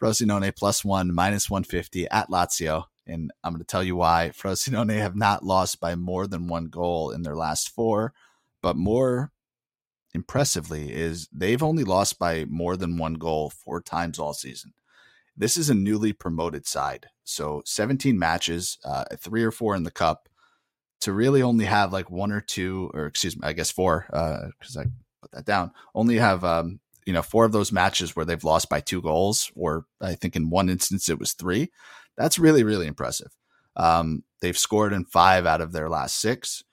C: Frosinone plus one, minus 150 at Lazio. And I'm going to tell you why. Frosinone have not lost by more than one goal in their last four, but more impressively is they've only lost by more than one goal four times all season. This is a newly promoted side. So 17 matches, uh, three or four in the cup. To really only have like one or two, or excuse me, I guess four, because uh, I put that down. Only have um, you know four of those matches where they've lost by two goals, or I think in one instance it was three. That's really really impressive. Um, they've scored in five out of their last six.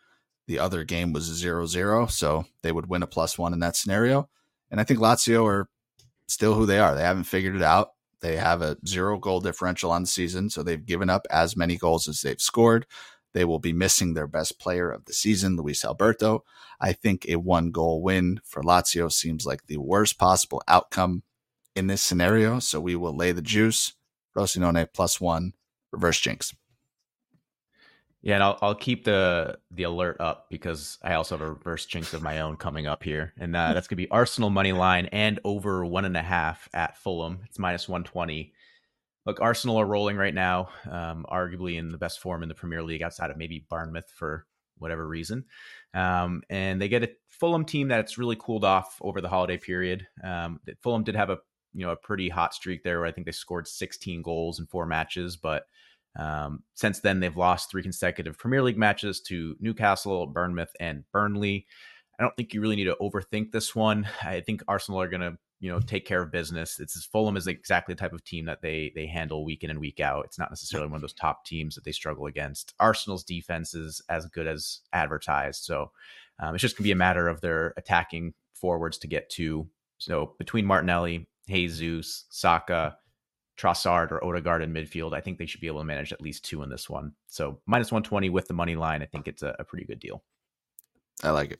C: The other game was 0 0, so they would win a plus one in that scenario. And I think Lazio are still who they are. They haven't figured it out. They have a zero goal differential on the season, so they've given up as many goals as they've scored. They will be missing their best player of the season, Luis Alberto. I think a one goal win for Lazio seems like the worst possible outcome in this scenario. So we will lay the juice. Frosinone plus one, reverse jinx.
B: Yeah, and I'll I'll keep the the alert up because I also have a reverse jinx of my own coming up here, and uh, that's gonna be Arsenal money line and over one and a half at Fulham. It's minus one twenty. Look, Arsenal are rolling right now, um, arguably in the best form in the Premier League outside of maybe Bournemouth for whatever reason, um, and they get a Fulham team that's really cooled off over the holiday period. Um, Fulham did have a you know a pretty hot streak there where I think they scored 16 goals in four matches, but um, since then, they've lost three consecutive Premier League matches to Newcastle, Bournemouth, and Burnley. I don't think you really need to overthink this one. I think Arsenal are going to, you know, take care of business. It's as Fulham is exactly the type of team that they they handle week in and week out. It's not necessarily one of those top teams that they struggle against. Arsenal's defense is as good as advertised, so um, it's just going to be a matter of their attacking forwards to get to. So between Martinelli, Jesus, Saka, Trossard or Odegaard in midfield, I think they should be able to manage at least two in this one. So minus 120 with the money line, I think it's a, a pretty good deal.
C: I like it.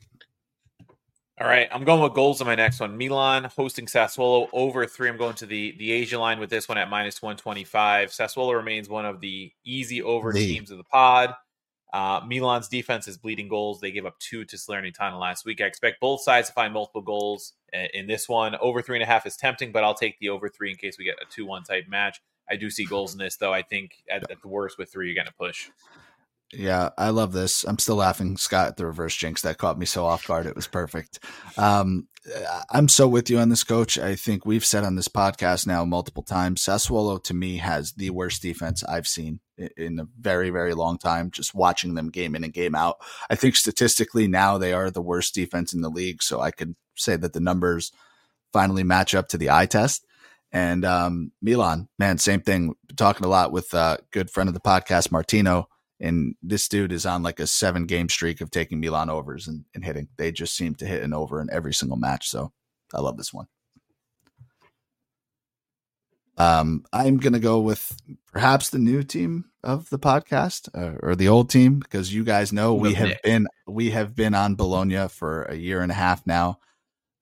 A: All right, I'm going with goals on my next one. Milan hosting Sassuolo over three. I'm going to the the Asia line with this one at minus 125. Sassuolo remains one of the easy over the. teams of the pod. Uh, Milan's defense is bleeding goals. They gave up two to Salernitana last week. I expect both sides to find multiple goals in this one. Over three and a half is tempting, but I'll take the over three in case we get a 2 1 type match. I do see goals in this, though. I think at, at the worst, with three, you're going to push.
C: Yeah, I love this. I'm still laughing, Scott, at the reverse jinx that caught me so off guard. It was perfect. Um, I'm so with you on this, coach. I think we've said on this podcast now multiple times Sassuolo to me has the worst defense I've seen in a very, very long time, just watching them game in and game out. I think statistically now they are the worst defense in the league. So I could say that the numbers finally match up to the eye test. And um, Milan, man, same thing. Talking a lot with a uh, good friend of the podcast, Martino and this dude is on like a seven game streak of taking Milan overs and, and hitting. They just seem to hit an over in every single match. So I love this one. Um, I'm going to go with perhaps the new team of the podcast uh, or the old team because you guys know we have been we have been on Bologna for a year and a half now.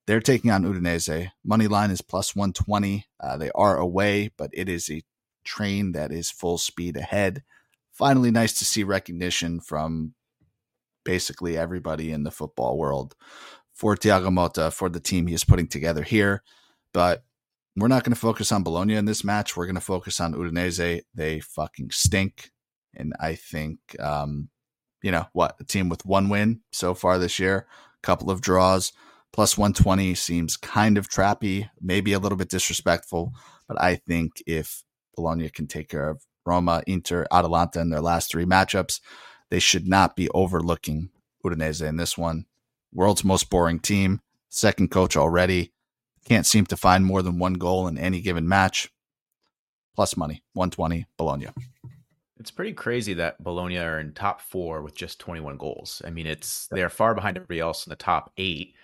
C: They're taking on Udinese. Money line is plus 120. Uh, they are away, but it is a train that is full speed ahead finally nice to see recognition from basically everybody in the football world for Thiago Motta for the team he is putting together here. But we're not going to focus on Bologna in this match. We're going to focus on Udinese. They fucking stink. And I think um, you know, what, a team with one win so far this year, a couple of draws. Plus 120 seems kind of trappy, maybe a little bit disrespectful, but I think if Bologna can take care of Roma, Inter, Atalanta in their last three matchups, they should not be overlooking Udinese in this one. World's most boring team, second coach already. Can't seem to find more than one goal in any given match. Plus money, 120, Bologna.
B: It's pretty crazy that Bologna are in top four with just 21 goals. I mean, it's they're far behind everybody else in the top eight,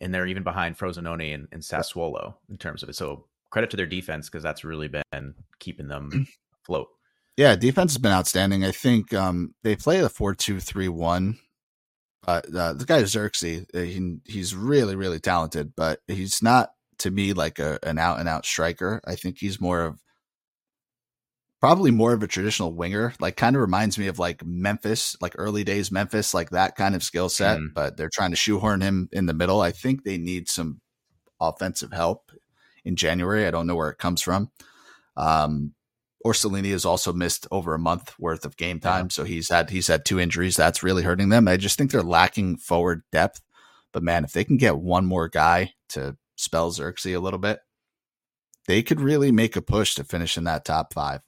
B: and they're even behind Frosinone and, and Sassuolo in terms of it. So credit to their defense because that's really been keeping them afloat.
C: Yeah, defense has been outstanding. I think um, they play the four two three one. Uh, uh, the guy Zirkzee, uh, he, he's really really talented, but he's not to me like a, an out and out striker. I think he's more of probably more of a traditional winger. Like kind of reminds me of like Memphis, like early days Memphis, like that kind of skill set. Mm. But they're trying to shoehorn him in the middle. I think they need some offensive help in January. I don't know where it comes from. Um, Orsolini has also missed over a month worth of game time, yeah. so he's had he's had two injuries. That's really hurting them. I just think they're lacking forward depth. But man, if they can get one more guy to spell Zirkzee a little bit, they could really make a push to finish in that top five.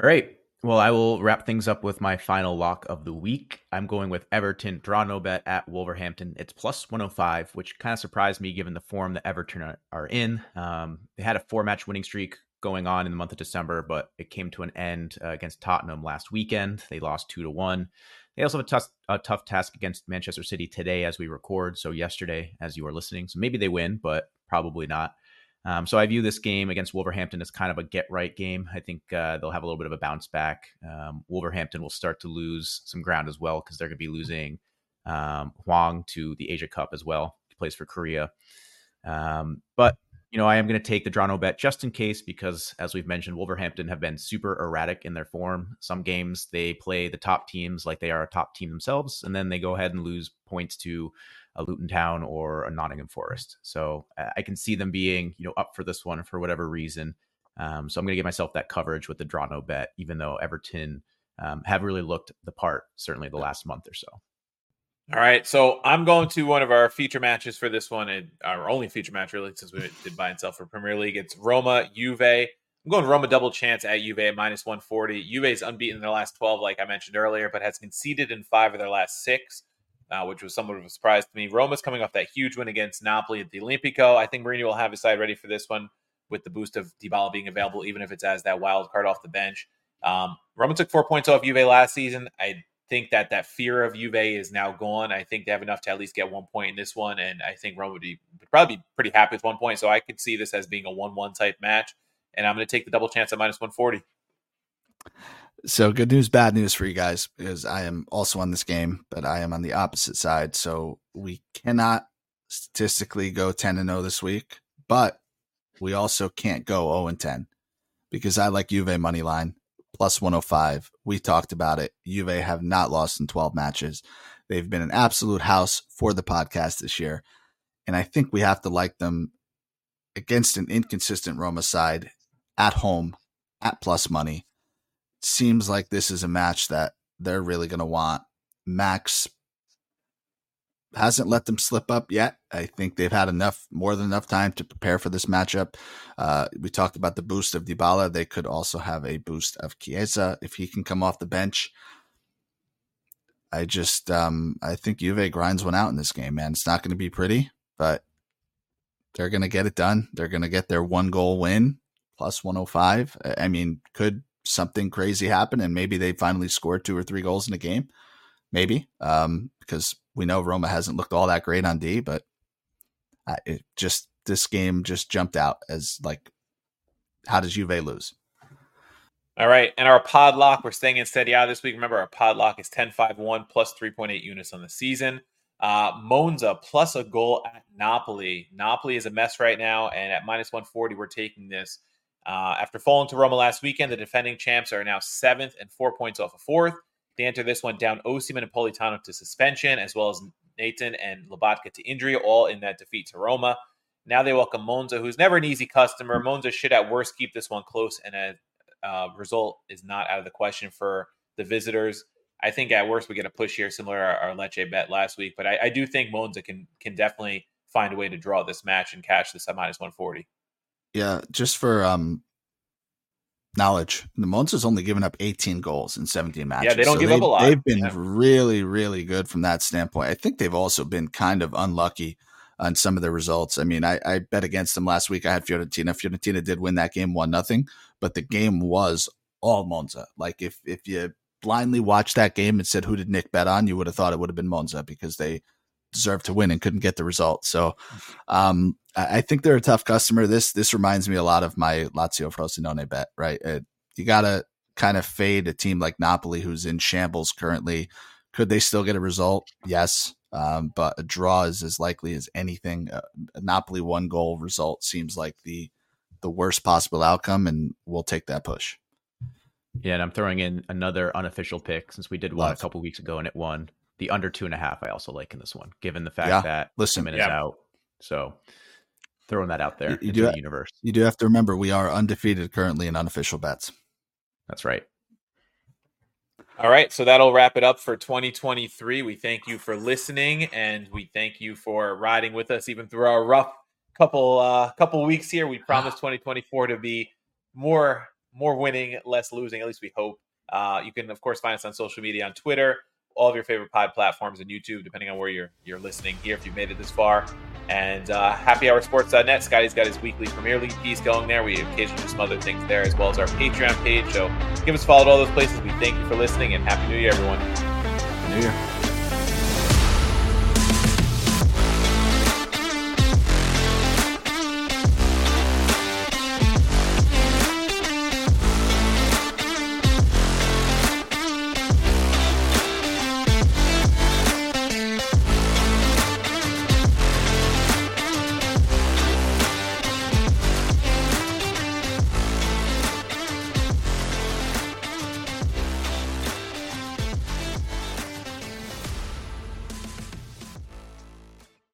B: All right. Well, I will wrap things up with my final lock of the week. I'm going with Everton draw no bet at Wolverhampton. It's plus 105, which kind of surprised me given the form that Everton are in. Um, they had a four match winning streak going on in the month of December, but it came to an end uh, against Tottenham last weekend. They lost two to one. They also have a tough, a tough task against Manchester City today as we record. So yesterday, as you are listening, so maybe they win, but probably not. Um, so I view this game against Wolverhampton as kind of a get right game. I think uh, they'll have a little bit of a bounce back. Um, Wolverhampton will start to lose some ground as well because they're going to be losing um, Hwang to the Asia Cup as well. He plays for Korea. Um, but you know, I am going to take the draw no bet just in case because, as we've mentioned, Wolverhampton have been super erratic in their form. Some games they play the top teams like they are a top team themselves, and then they go ahead and lose points to a Luton Town or a Nottingham Forest. So I can see them being, you know, up for this one for whatever reason. Um, so I'm going to give myself that coverage with the draw no bet, even though Everton um, have really looked the part, certainly the last month or so.
A: All right, so I'm going to one of our feature matches for this one, and our only feature match really, since we did buy and sell for Premier League. It's Roma Juve. I'm going Roma double chance at Juve at minus 140. Juve is unbeaten in their last 12, like I mentioned earlier, but has conceded in five of their last six uh, which was somewhat of a surprise to me. Roma's coming off that huge win against Napoli at the Olimpico. I think Mourinho will have his side ready for this one with the boost of Dybala being available, even if it's as that wild card off the bench. Um, Roma took four points off Juve last season. I think that that fear of Juve is now gone. I think they have enough to at least get one point in this one, and I think Rome would, be, would probably be pretty happy with one point. So I could see this as being a one-one type match, and I'm going to take the double chance at minus 140.
C: So good news, bad news for you guys because I am also on this game, but I am on the opposite side. So we cannot statistically go 10 and 0 this week, but we also can't go 0 and 10 because I like Juve money line plus 105. We talked about it. Juve have not lost in 12 matches. They've been an absolute house for the podcast this year. And I think we have to like them against an inconsistent Roma side at home at plus money seems like this is a match that they're really going to want. Max hasn't let them slip up yet. I think they've had enough, more than enough time to prepare for this matchup. Uh, we talked about the boost of Dybala. They could also have a boost of Chiesa if he can come off the bench. I just, um, I think Juve grinds one out in this game, man. It's not going to be pretty, but they're going to get it done. They're going to get their one goal win plus 105. I mean, could something crazy happen and maybe they finally score two or three goals in a game. Maybe um, because we know Roma hasn't looked all that great on D, but I, it just this game just jumped out as like, how does Juve lose?
A: All right. And our pod lock, we're staying in Serie A this week. Remember, our pod lock is 10 5 1 plus 3.8 units on the season. Uh, Monza plus a goal at Napoli. Napoli is a mess right now. And at minus 140, we're taking this. Uh, after falling to Roma last weekend, the defending champs are now seventh and four points off of fourth. They enter this one down Osimhen and Politano to suspension, as well as Natan and Lobotka to injury, all in that defeat to Roma. Now they welcome Monza, who's never an easy customer. Monza should at worst keep this one close, and a uh, result is not out of the question for the visitors. I think at worst we get a push here, similar to our, our Lecce bet last week. But I, I, do think Monza can can definitely find a way to draw this match and cash this at minus one forty.
C: Yeah, just for um knowledge, the Monza's only given up 18 goals in 17 matches.
A: Yeah, they don't so give
C: they,
A: up a lot.
C: They've been
A: yeah.
C: really, really good from that standpoint. I think they've also been kind of unlucky on some of the results. I mean, I, I bet against them last week. I had Fiorentina. Fiorentina did win that game one nothing, but the game was all Monza. Like if if you blindly watched that game and said who did Nick bet on, you would have thought it would have been Monza because they deserved to win and couldn't get the result. So um, I think they're a tough customer. This this reminds me a lot of my Lazio Frosinone bet, right? It, you got to kind of fade a team like Napoli who's in shambles currently. Could they still get a result? Yes. Um, but a draw is as likely as anything. Uh, a Napoli one goal result seems like the the worst possible outcome, and we'll take that push.
B: Yeah, and I'm throwing in another unofficial pick since we did one Love. a couple weeks ago and it won. The under two and a half, I also like in this one, given the fact yeah. that
C: listen
B: is yeah. out. So throwing that out there you,
C: you do
B: the universe.
C: You do have to remember we are undefeated currently in unofficial bets.
B: That's right.
A: All right, so that'll wrap it up for 2023. We thank you for listening, and we thank you for riding with us even through our rough couple uh, couple weeks here. We promise 2024 to be more more winning, less losing. At least we hope. Uh, you can of course find us on social media on Twitter, all of your favorite pod platforms, and YouTube, depending on where you're you're listening here. If you've made it this far, and uh, happyhoursports.net. Scotty's got his weekly Premier League piece going there. We occasionally do some other things there, as well as our Patreon page. So give us a follow at all those places. We thank you for listening, and Happy New Year, everyone.
C: Happy New Year.